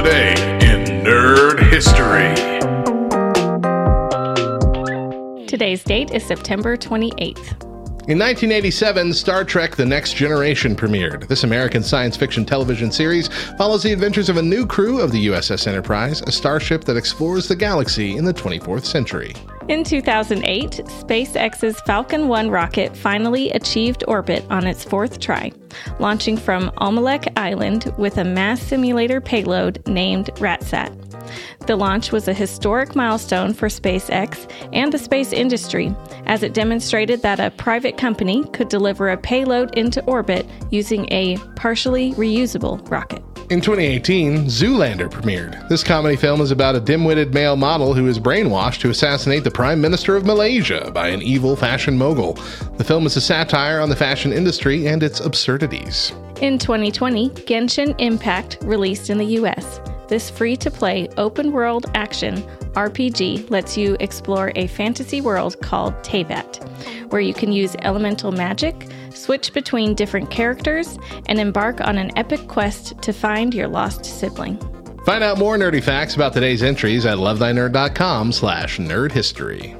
Today in Nerd History. Today's date is September 28th. In 1987, Star Trek The Next Generation premiered. This American science fiction television series follows the adventures of a new crew of the USS Enterprise, a starship that explores the galaxy in the 24th century. In 2008, SpaceX's Falcon 1 rocket finally achieved orbit on its fourth try, launching from Omelek Island with a mass simulator payload named RATSAT. The launch was a historic milestone for SpaceX and the space industry, as it demonstrated that a private company could deliver a payload into orbit using a partially reusable rocket. In 2018, Zoolander premiered. This comedy film is about a dim witted male model who is brainwashed to assassinate the Prime Minister of Malaysia by an evil fashion mogul. The film is a satire on the fashion industry and its absurdities. In 2020, Genshin Impact released in the US. This free to play open world action RPG lets you explore a fantasy world called Teyvat, where you can use elemental magic, switch between different characters, and embark on an epic quest to find your lost sibling. Find out more nerdy facts about today's entries at lovethynerd.com slash nerdhistory.